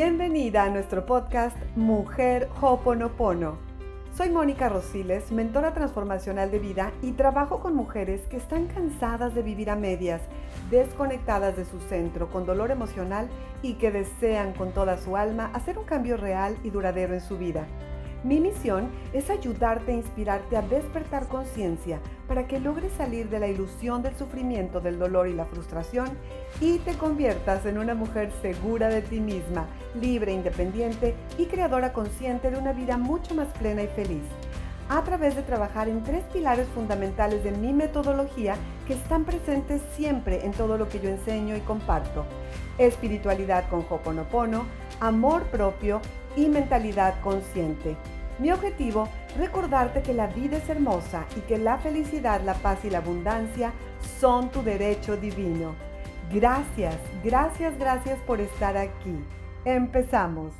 Bienvenida a nuestro podcast Mujer Hoponopono. Soy Mónica Rosiles, mentora transformacional de vida y trabajo con mujeres que están cansadas de vivir a medias, desconectadas de su centro, con dolor emocional y que desean con toda su alma hacer un cambio real y duradero en su vida. Mi misión es ayudarte e inspirarte a despertar conciencia para que logres salir de la ilusión del sufrimiento, del dolor y la frustración y te conviertas en una mujer segura de ti misma, libre, independiente y creadora consciente de una vida mucho más plena y feliz a través de trabajar en tres pilares fundamentales de mi metodología que están presentes siempre en todo lo que yo enseño y comparto. Espiritualidad con Hoponopono, amor propio y mentalidad consciente. Mi objetivo, recordarte que la vida es hermosa y que la felicidad, la paz y la abundancia son tu derecho divino. Gracias, gracias, gracias por estar aquí. Empezamos.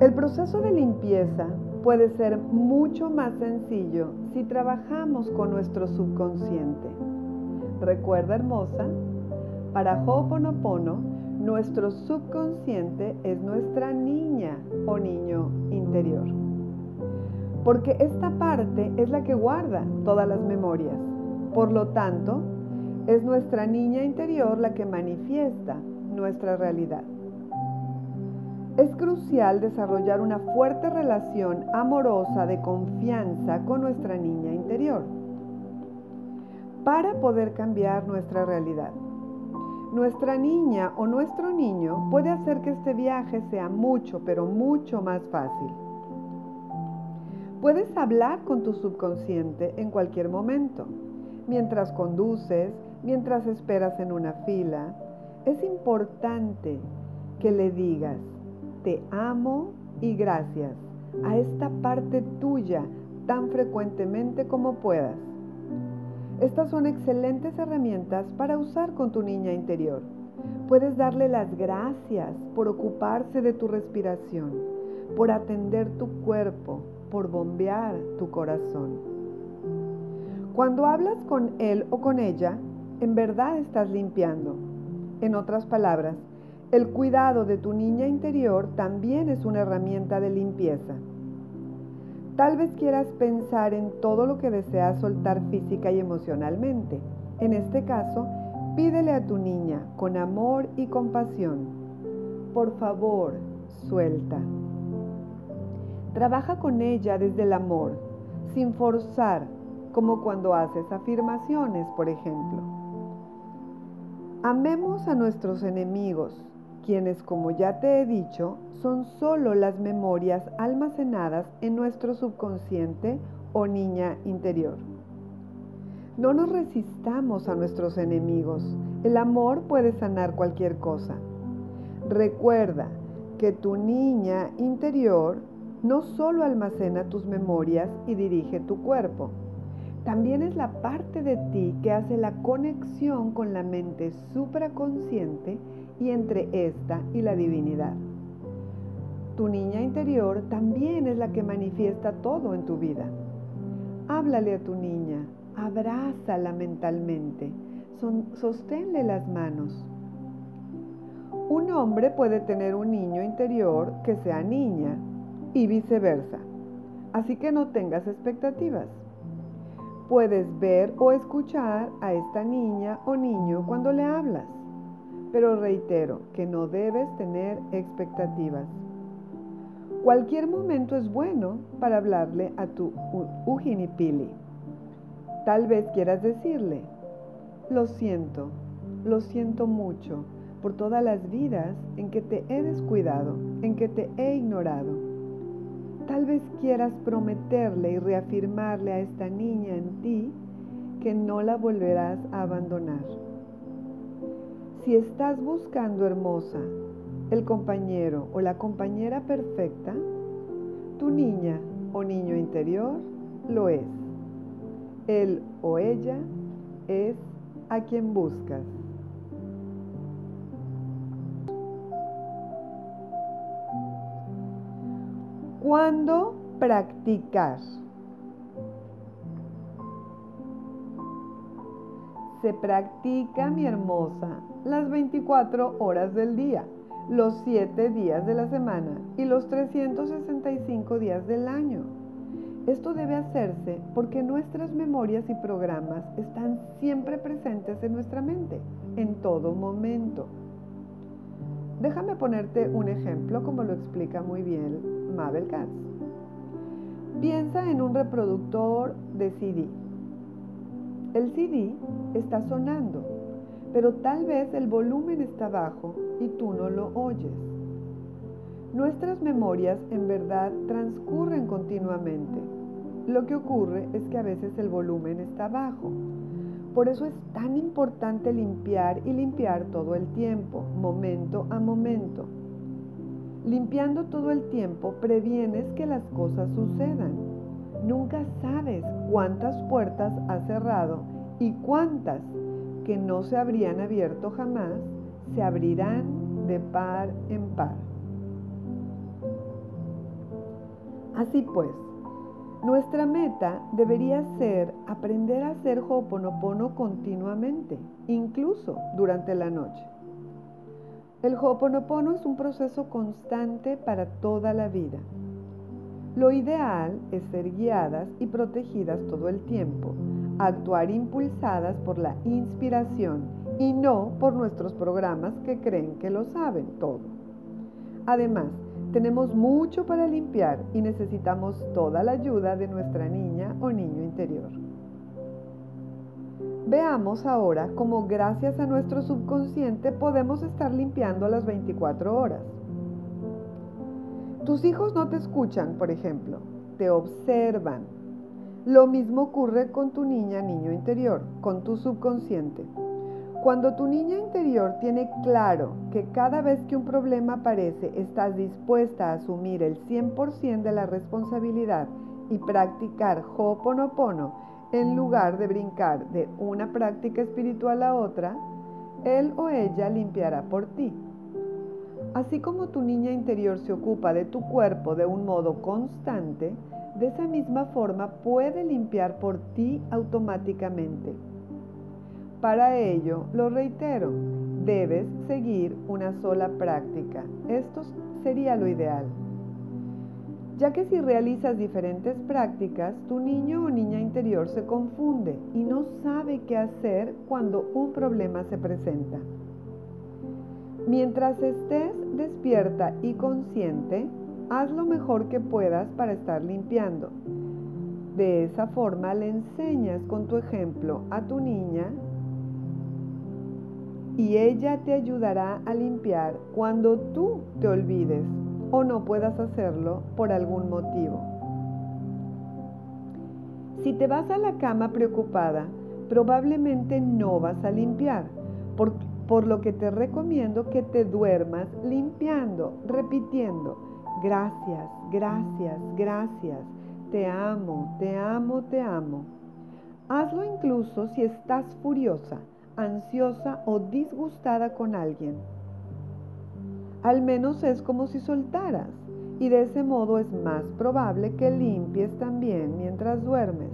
El proceso de limpieza puede ser mucho más sencillo si trabajamos con nuestro subconsciente. Recuerda, hermosa, para Ho'oponopono, nuestro subconsciente es nuestra niña o niño interior. Porque esta parte es la que guarda todas las memorias. Por lo tanto, es nuestra niña interior la que manifiesta nuestra realidad. Es crucial desarrollar una fuerte relación amorosa de confianza con nuestra niña interior para poder cambiar nuestra realidad. Nuestra niña o nuestro niño puede hacer que este viaje sea mucho, pero mucho más fácil. Puedes hablar con tu subconsciente en cualquier momento, mientras conduces, mientras esperas en una fila. Es importante que le digas, te amo y gracias a esta parte tuya tan frecuentemente como puedas. Estas son excelentes herramientas para usar con tu niña interior. Puedes darle las gracias por ocuparse de tu respiración, por atender tu cuerpo, por bombear tu corazón. Cuando hablas con él o con ella, en verdad estás limpiando. En otras palabras, el cuidado de tu niña interior también es una herramienta de limpieza. Tal vez quieras pensar en todo lo que deseas soltar física y emocionalmente. En este caso, pídele a tu niña con amor y compasión. Por favor, suelta. Trabaja con ella desde el amor, sin forzar, como cuando haces afirmaciones, por ejemplo. Amemos a nuestros enemigos, quienes, como ya te he dicho, son solo las memorias almacenadas en nuestro subconsciente o niña interior. No nos resistamos a nuestros enemigos. El amor puede sanar cualquier cosa. Recuerda que tu niña interior no solo almacena tus memorias y dirige tu cuerpo, también es la parte de ti que hace la conexión con la mente supraconsciente y entre esta y la divinidad. Tu niña interior también es la que manifiesta todo en tu vida. Háblale a tu niña, abrázala mentalmente, sosténle las manos. Un hombre puede tener un niño interior que sea niña y viceversa, así que no tengas expectativas. Puedes ver o escuchar a esta niña o niño cuando le hablas pero reitero que no debes tener expectativas. Cualquier momento es bueno para hablarle a tu Ujinipili. Tal vez quieras decirle, lo siento, lo siento mucho por todas las vidas en que te he descuidado, en que te he ignorado. Tal vez quieras prometerle y reafirmarle a esta niña en ti que no la volverás a abandonar. Si estás buscando hermosa el compañero o la compañera perfecta, tu niña o niño interior lo es. Él o ella es a quien buscas. ¿Cuándo practicar? Se practica, mi hermosa, las 24 horas del día, los 7 días de la semana y los 365 días del año. Esto debe hacerse porque nuestras memorias y programas están siempre presentes en nuestra mente, en todo momento. Déjame ponerte un ejemplo como lo explica muy bien Piensa en un reproductor de CD. El CD está sonando, pero tal vez el volumen está bajo y tú no lo oyes. Nuestras memorias en verdad transcurren continuamente. Lo que ocurre es que a veces el volumen está bajo por eso es tan importante limpiar y limpiar todo el tiempo, momento a momento. Limpiando todo el tiempo previenes que las cosas sucedan. Nunca sabes cuántas puertas has cerrado y cuántas que no se habrían abierto jamás se abrirán de par en par. Así pues, nuestra meta debería ser aprender a hacer Ho'oponopono continuamente, incluso durante la noche. El Ho'oponopono es un proceso constante para toda la vida. Lo ideal es ser guiadas y protegidas todo el tiempo, actuar impulsadas por la inspiración y no por nuestros programas que creen que lo saben todo. Además, tenemos mucho para limpiar y necesitamos toda la ayuda de nuestra niña o niño interior. Veamos ahora cómo gracias a nuestro subconsciente podemos estar limpiando las 24 horas. Tus hijos no te escuchan, por ejemplo, te observan. Lo mismo ocurre con tu niña, niño interior, con tu subconsciente. Cuando tu niña interior tiene claro que cada vez que un problema aparece estás dispuesta a asumir el 100% de la responsabilidad y practicar Ho'oponopono en lugar de brincar de una práctica espiritual a otra, él o ella limpiará por ti. Así como tu niña interior se ocupa de tu cuerpo de un modo constante, de esa misma forma puede limpiar por ti automáticamente. Para ello, lo reitero, debes seguir una sola práctica. Esto sería lo ideal. Ya que si realizas diferentes prácticas, tu niño o niña interior se confunde y no sabe qué hacer cuando un problema se presenta. Mientras estés despierta y consciente, haz lo mejor que puedas para estar limpiando. De esa forma le enseñas con tu ejemplo a tu niña y ella te ayudará a limpiar cuando tú te olvides o no puedas hacerlo por algún motivo. Si te vas a la cama preocupada, probablemente no vas a limpiar, por, por, lo que te recomiendo que te duermas limpiando, repitiendo, gracias, gracias, gracias, te amo, te amo, te amo. Hazlo incluso si estás furiosa ansiosa o disgustada con alguien. Al menos es como si soltaras y de ese modo es más probable que limpies también mientras duermes.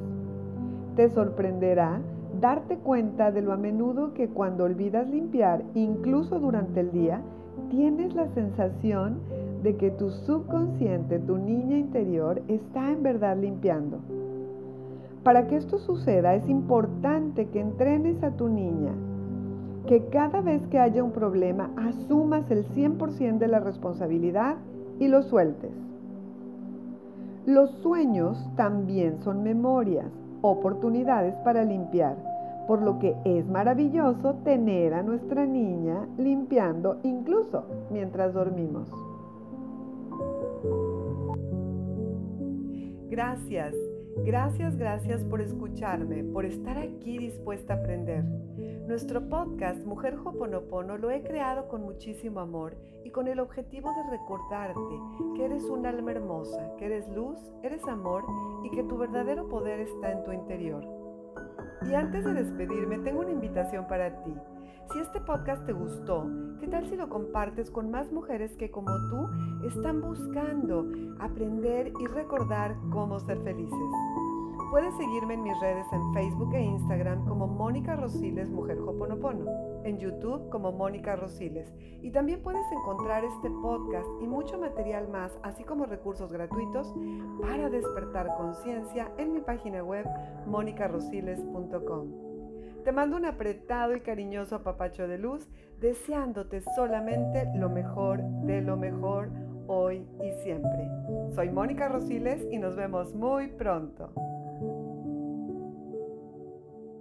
Te sorprenderá darte cuenta de lo a menudo que cuando olvidas limpiar, incluso durante el día, tienes la sensación de que tu subconsciente, tu niña interior, está en verdad limpiando. Para que esto suceda es importante que entrenes a tu niña, que cada vez que haya un problema asumas el 100% de la responsabilidad y lo sueltes. Los sueños también son memorias, oportunidades para limpiar, por lo que es maravilloso tener a nuestra niña limpiando incluso mientras dormimos. Gracias. Gracias, gracias por escucharme, por estar aquí dispuesta a aprender. Nuestro podcast Mujer Hoponopono lo he creado con muchísimo amor y con el objetivo de recordarte que eres un alma hermosa, que eres luz, eres amor y que tu verdadero poder está en tu interior. Y antes de despedirme, tengo una invitación para ti. Si este podcast te gustó, ¿qué tal si lo compartes con más mujeres que como tú están buscando aprender y recordar cómo ser felices? Puedes seguirme en mis redes en Facebook e Instagram como Mónica Rosiles Mujer Hoponopono, en YouTube como Mónica Rosiles y también puedes encontrar este podcast y mucho material más, así como recursos gratuitos para despertar conciencia en mi página web monicarosiles.com. Te mando un apretado y cariñoso apapacho de luz, deseándote solamente lo mejor de lo mejor hoy y siempre. Soy Mónica Rosiles y nos vemos muy pronto.